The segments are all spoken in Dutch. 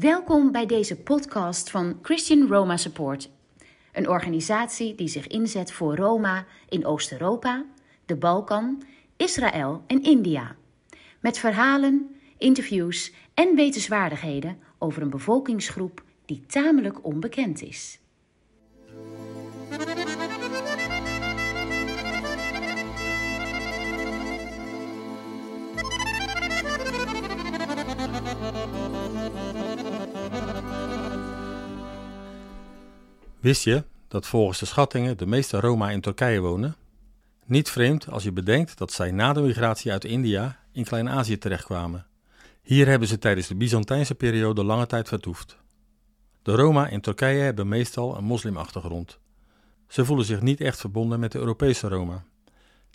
Welkom bij deze podcast van Christian Roma Support, een organisatie die zich inzet voor Roma in Oost-Europa, de Balkan, Israël en India. Met verhalen, interviews en wetenswaardigheden over een bevolkingsgroep die tamelijk onbekend is. Wist je dat volgens de schattingen de meeste Roma in Turkije wonen? Niet vreemd als je bedenkt dat zij na de migratie uit India in Klein-Azië terechtkwamen. Hier hebben ze tijdens de Byzantijnse periode lange tijd vertoefd. De Roma in Turkije hebben meestal een moslimachtergrond. Ze voelen zich niet echt verbonden met de Europese Roma.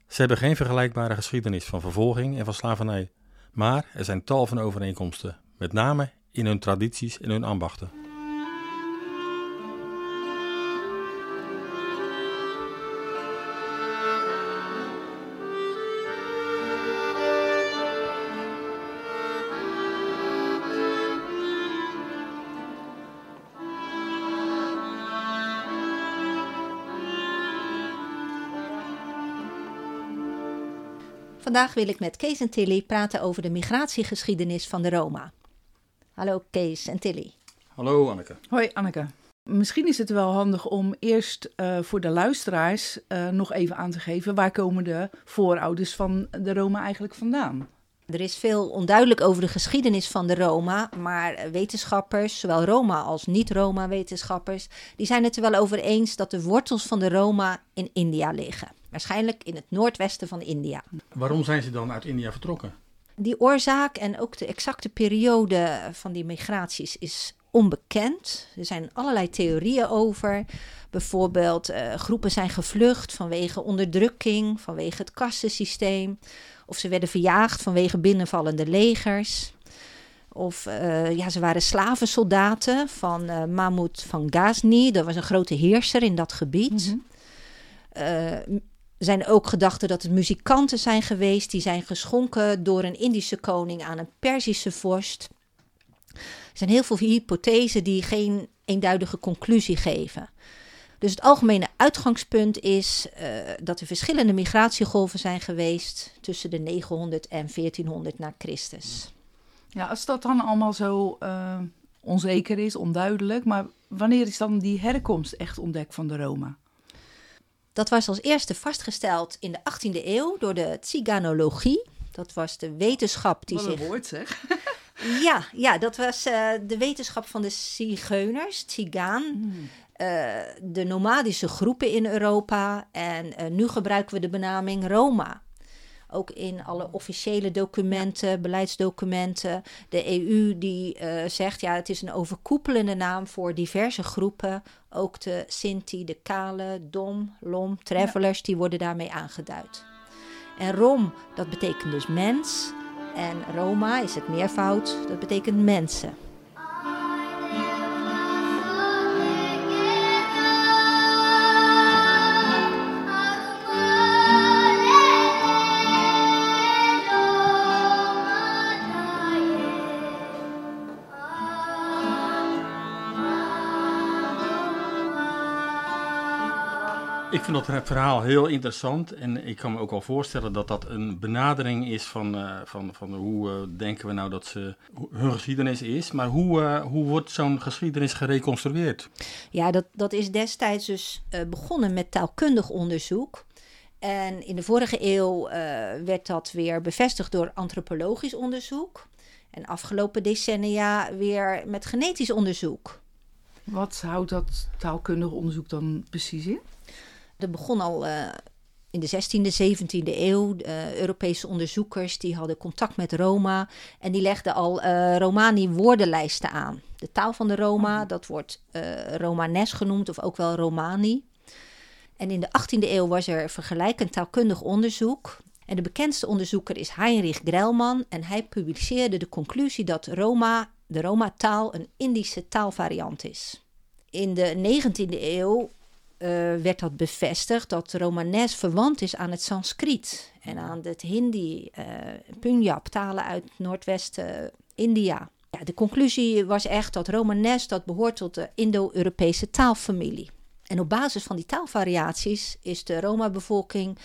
Ze hebben geen vergelijkbare geschiedenis van vervolging en van slavernij, maar er zijn tal van overeenkomsten, met name in hun tradities en hun ambachten. Vandaag wil ik met Kees en Tilly praten over de migratiegeschiedenis van de Roma. Hallo Kees en Tilly. Hallo Anneke. Hoi Anneke. Misschien is het wel handig om eerst uh, voor de luisteraars uh, nog even aan te geven waar komen de voorouders van de Roma eigenlijk vandaan? Er is veel onduidelijk over de geschiedenis van de Roma, maar wetenschappers, zowel Roma als niet-Roma-wetenschappers, die zijn het er wel over eens dat de wortels van de Roma in India liggen. Waarschijnlijk in het noordwesten van India. Waarom zijn ze dan uit India vertrokken? Die oorzaak en ook de exacte periode van die migraties is onbekend. Er zijn allerlei theorieën over. Bijvoorbeeld, uh, groepen zijn gevlucht vanwege onderdrukking, vanwege het kastensysteem. Of ze werden verjaagd vanwege binnenvallende legers. Of uh, ja, ze waren slavensoldaten van uh, Mahmoud van Ghazni. Dat was een grote heerser in dat gebied. Mm -hmm. Er zijn ook gedachten dat het muzikanten zijn geweest. Die zijn geschonken door een Indische koning aan een Perzische vorst. Er zijn heel veel hypothesen die geen eenduidige conclusie geven. Dus het algemene uitgangspunt is uh, dat er verschillende migratiegolven zijn geweest tussen de 900 en 1400 na Christus. Ja, als dat dan allemaal zo uh, onzeker is, onduidelijk, maar wanneer is dan die herkomst echt ontdekt van de Roma? Dat was als eerste vastgesteld in de 18e eeuw door de Tsiganologie. Dat was de wetenschap die Wat zich. een woord zeg. ja, ja, dat was uh, de wetenschap van de Zigeuners, Tsigaan. Hmm. Uh, de nomadische groepen in Europa. En uh, nu gebruiken we de benaming Roma. Ook in alle officiële documenten, beleidsdocumenten. De EU die uh, zegt, ja, het is een overkoepelende naam voor diverse groepen. Ook de Sinti, de Kale, Dom, Lom, Travelers, ja. die worden daarmee aangeduid. En Rom, dat betekent dus mens. En Roma is het meervoud, dat betekent mensen. Ik vind dat verhaal heel interessant en ik kan me ook wel voorstellen dat dat een benadering is van, uh, van, van hoe uh, denken we nou dat ze, hun geschiedenis is. Maar hoe, uh, hoe wordt zo'n geschiedenis gereconstrueerd? Ja, dat, dat is destijds dus begonnen met taalkundig onderzoek. En in de vorige eeuw werd dat weer bevestigd door antropologisch onderzoek. En afgelopen decennia weer met genetisch onderzoek. Wat houdt dat taalkundig onderzoek dan precies in? Dat begon al uh, in de 16e, 17e eeuw. Uh, Europese onderzoekers die hadden contact met Roma en die legden al uh, Romani-woordenlijsten aan. De taal van de Roma, dat wordt Romanes genoemd of ook wel Romani. En in de 18e eeuw was er vergelijkend taalkundig onderzoek. En de bekendste onderzoeker is Heinrich Grellman en hij publiceerde de conclusie dat Roma, de Roma-taal een Indische taalvariant is. In de 19e eeuw uh, werd dat bevestigd dat Romanes verwant is aan het Sanskriet en aan het Hindi, uh, Punjab, talen uit Noordwest-India. Ja, de conclusie was echt dat Romanes dat behoort tot de Indo-Europese taalfamilie. En op basis van die taalvariaties is de Roma-bevolking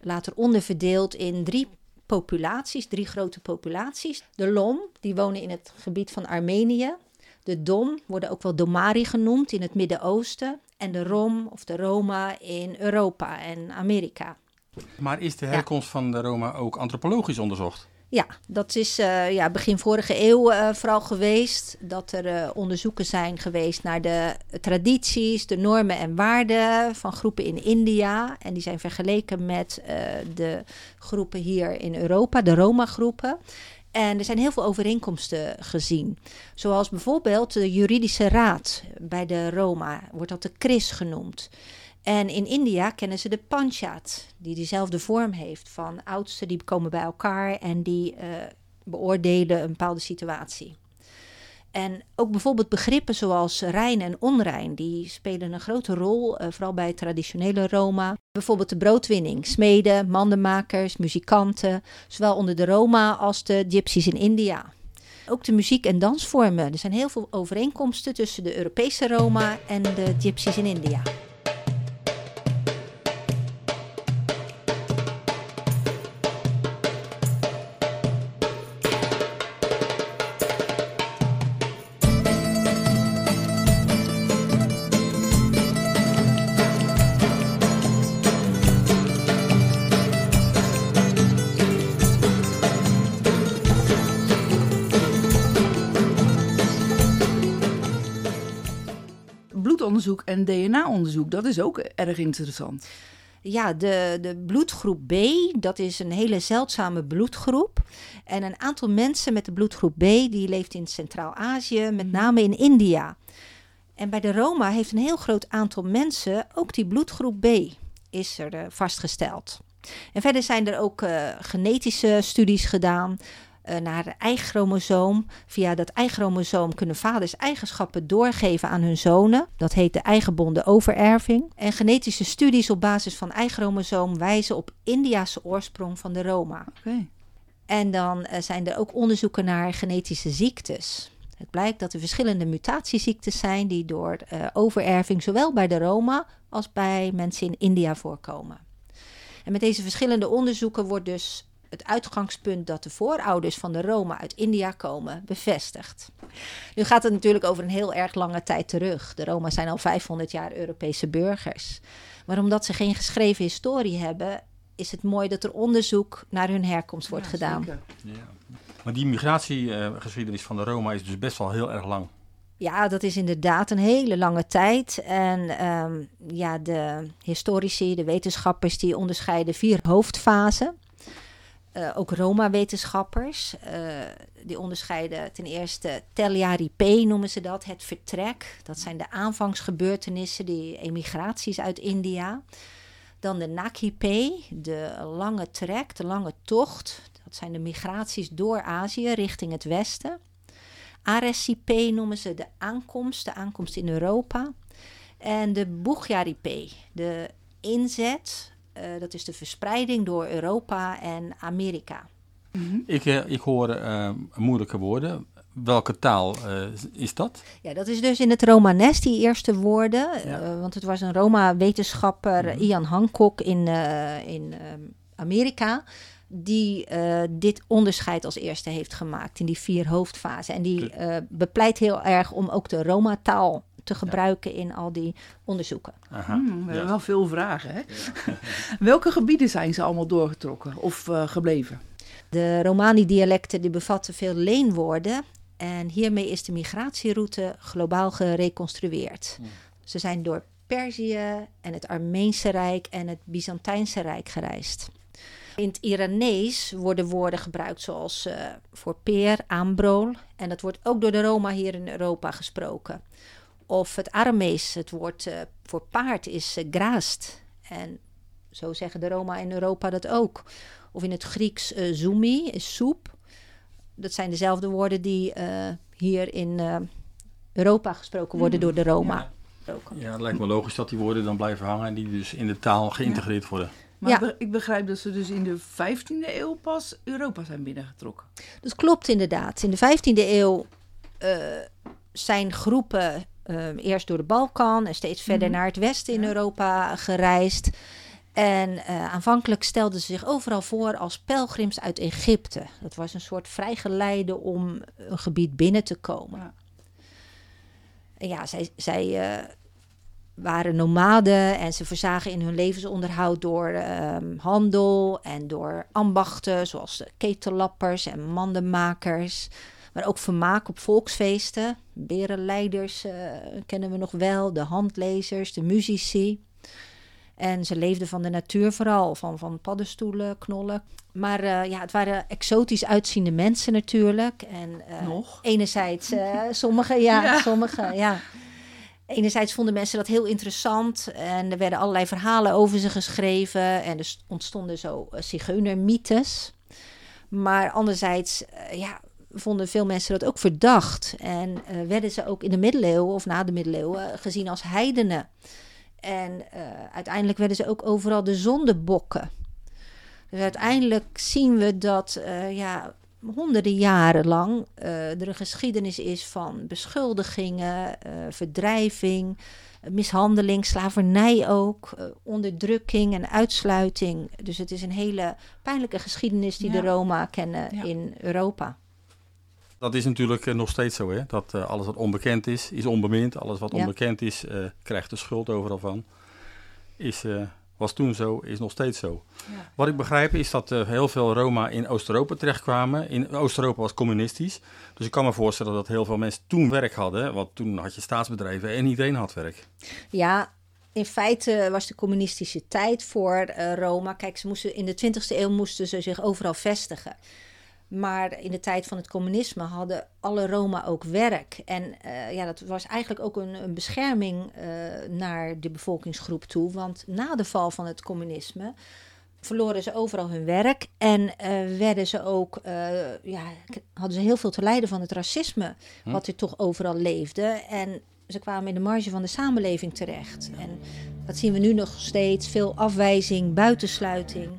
later onderverdeeld in drie populaties, drie grote populaties. De Lom, die wonen in het gebied van Armenië. De Dom worden ook wel Domari genoemd in het Midden-Oosten. En de Rom of de Roma in Europa en Amerika. Maar is de herkomst van de Roma ook antropologisch onderzocht? Ja, dat is uh, ja, begin vorige eeuw uh, vooral geweest. Dat er uh, onderzoeken zijn geweest naar de tradities, de normen en waarden van groepen in India. En die zijn vergeleken met de groepen hier in Europa, de Roma-groepen. En er zijn heel veel overeenkomsten gezien. Zoals bijvoorbeeld de juridische raad bij de Roma, wordt dat de Kris genoemd. En in India kennen ze de Panchayat, die diezelfde vorm heeft van oudsten die komen bij elkaar en die uh, beoordelen een bepaalde situatie. En ook bijvoorbeeld begrippen zoals rein en onrein, die spelen een grote rol, uh, vooral bij traditionele Roma. Bijvoorbeeld de broodwinning, smeden, mandenmakers, muzikanten, zowel onder de Roma als de gypsies in India. Ook de muziek- en dansvormen. Er zijn heel veel overeenkomsten tussen de Europese Roma en de gypsies in India. Bloedonderzoek en DNA-onderzoek, dat is ook erg interessant. Ja, de, de bloedgroep B, dat is een hele zeldzame bloedgroep. En een aantal mensen met de bloedgroep B, die leeft in Centraal-Azië, met name in India. En bij de Roma heeft een heel groot aantal mensen ook die bloedgroep B is er uh, vastgesteld. En verder zijn er ook uh, genetische studies gedaan naar de eichromosoom. Via dat eichromosoom kunnen vaders eigenschappen doorgeven aan hun zonen. Dat heet de eigengebonden overerving. En genetische studies op basis van eichromosoom wijzen op Indiase oorsprong van de Roma. Okay. En dan uh, zijn er ook onderzoeken naar genetische ziektes. Het blijkt dat er verschillende mutatieziektes zijn die door uh, overerving zowel bij de Roma als bij mensen in India voorkomen. En met deze verschillende onderzoeken wordt dus het uitgangspunt dat de voorouders van de Roma uit India komen bevestigd. Nu gaat het natuurlijk over een heel erg lange tijd terug. De Roma zijn al 500 jaar Europese burgers. Maar omdat ze geen geschreven historie hebben, is het mooi dat er onderzoek naar hun herkomst wordt Ja, gedaan. zeker. Ja. Maar die migratiegeschiedenis van de Roma is dus best wel heel erg lang. Ja, dat is inderdaad een hele lange tijd. En um, ja, de historici, de wetenschappers, die onderscheiden vier hoofdfasen. Uh, ook Roma-wetenschappers. Uh, die onderscheiden ten eerste Teliaripe noemen ze dat, het vertrek. Dat zijn de aanvangsgebeurtenissen, die emigraties uit India. Dan de Nakipe, de lange trek, de lange tocht. Dat zijn de migraties door Azië richting het westen. Arecipe noemen ze de aankomst, de aankomst in Europa. En de Bugyaripe, de inzet, dat is de verspreiding door Europa en Amerika. Ik, uh, ik hoor uh, moeilijke woorden. Welke taal uh, is dat? Ja, dat is dus in het Romanes, die eerste woorden. Ja. want het was een Roma-wetenschapper, mm -hmm. Ian Hancock in, in Amerika die uh, dit onderscheid als eerste heeft gemaakt in die vier hoofdfasen. En die uh, bepleit heel erg om ook de Roma-taal te gebruiken ja. in al die onderzoeken. Aha, hmm, we hebben ja. wel veel vragen. Hè? Ja. Welke gebieden zijn ze allemaal doorgetrokken of uh, gebleven? De Romani-dialecten die bevatten veel leenwoorden. En hiermee is de migratieroute globaal gereconstrueerd. Hmm. Ze zijn door Perzië en het Armeense Rijk en het Byzantijnse Rijk gereisd. In het Iranees worden woorden gebruikt zoals uh, voor peer, ambrool. En dat wordt ook door de Roma hier in Europa gesproken. Of het Aramees, het woord uh, voor paard is uh, graast. En zo zeggen de Roma in Europa dat ook. Of in het Grieks zoumi, is soep. Dat zijn dezelfde woorden die hier in Europa gesproken worden mm, door de Roma. Ja. ja, het lijkt me logisch dat die woorden dan blijven hangen en die dus in de taal geïntegreerd ja. worden. Maar ja. ik begrijp dat ze dus in de 15e eeuw pas Europa zijn binnengetrokken. Dat klopt inderdaad. In de 15e eeuw eh, zijn groepen eh, eerst door de Balkan en steeds verder Mhm. naar het westen in Ja. Europa gereisd. En eh, aanvankelijk stelden ze zich overal voor als pelgrims uit Egypte. Dat was een soort vrijgeleide om een gebied binnen te komen. Ja. En ja, zij, zij eh, waren nomaden en ze verzagen in hun levensonderhoud door ehm, handel en door ambachten, zoals de ketellappers en mandenmakers. Maar ook vermaak op volksfeesten. Berenleiders eh, kennen we nog wel, de handlezers, de muzici. En ze leefden van de natuur vooral, van, van paddenstoelen, knollen. Maar eh, ja, het waren exotisch uitziende mensen natuurlijk. En, eh, Nog? Enerzijds, sommige, ja, Ja. sommige, ja. Enerzijds vonden mensen dat heel interessant en er werden allerlei verhalen over ze geschreven en er st- ontstonden zo zigeunermythes. Maar anderzijds, ja, vonden veel mensen dat ook verdacht en eh, werden ze ook in de middeleeuwen of na de middeleeuwen gezien als heidenen. En eh, uiteindelijk werden ze ook overal de zondebokken. Dus uiteindelijk zien we dat eh, ja, honderden jaren lang eh, er een geschiedenis is van beschuldigingen, eh, verdrijving, eh, mishandeling, slavernij ook, eh, onderdrukking en uitsluiting. Dus het is een hele pijnlijke geschiedenis die Ja. de Roma kennen Ja. in Europa. Dat is natuurlijk eh, nog steeds zo, hè? Dat eh, alles wat onbekend is, is onbemind. Alles wat Ja. onbekend is, eh, krijgt de schuld overal van. Is, was toen zo, is nog steeds zo. Ja. Wat ik begrijp is dat heel veel Roma in Oost-Europa terechtkwamen. In Oost-Europa was communistisch. Dus ik kan me voorstellen dat heel veel mensen toen werk hadden. Want toen had je staatsbedrijven en iedereen had werk. Ja, in feite was de communistische tijd voor Roma. Kijk, ze moesten, in de 20e eeuw moesten ze zich overal vestigen. Maar in de tijd van het communisme hadden alle Roma ook werk. En eh, ja, dat was eigenlijk ook een, een bescherming eh, naar de bevolkingsgroep toe. Want na de val van het communisme verloren ze overal hun werk. En eh, werden ze ook, ja, hadden ze heel veel te lijden van het racisme. Hm. Wat er toch overal leefde. En ze kwamen in de marge van de samenleving terecht. En dat zien we nu nog steeds. Veel afwijzing, buitensluiting.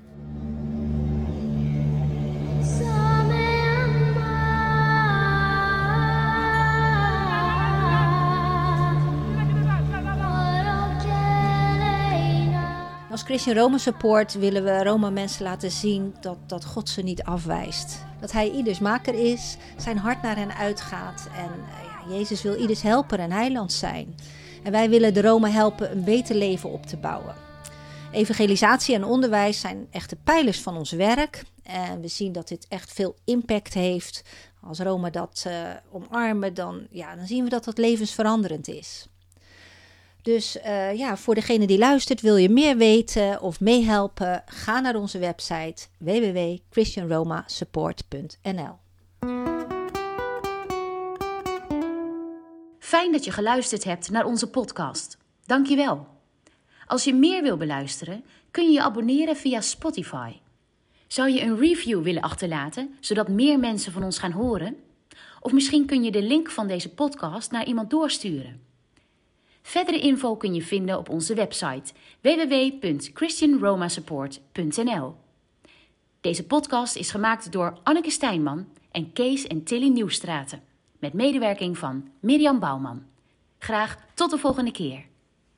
Als Christian Roma Support willen we Roma mensen laten zien dat, dat God ze niet afwijst. Dat hij ieders maker is, zijn hart naar hen uitgaat. En eh, Jezus wil ieders helper en heiland zijn. En wij willen de Roma helpen een beter leven op te bouwen. Evangelisatie en onderwijs zijn echte pijlers van ons werk. En we zien dat dit echt veel impact heeft. Als Roma dat eh, omarmen, dan, ja, dan zien we dat dat levensveranderend is. Dus eh, ja, voor degene die luistert, wil je meer weten of meehelpen? Ga naar onze website www.christianromasupport.nl. Fijn dat je geluisterd hebt naar onze podcast. Dank je wel. Als je meer wil beluisteren, kun je je abonneren via Spotify. Zou je een review willen achterlaten, zodat meer mensen van ons gaan horen? Of misschien kun je de link van deze podcast naar iemand doorsturen. Verdere info kun je vinden op onze website www.christianromasupport.nl. Deze podcast is gemaakt door Anneke Stijnman en Kees en Tilly Nieuwstraten, met medewerking van Mirjam Bouwman. Graag tot de volgende keer.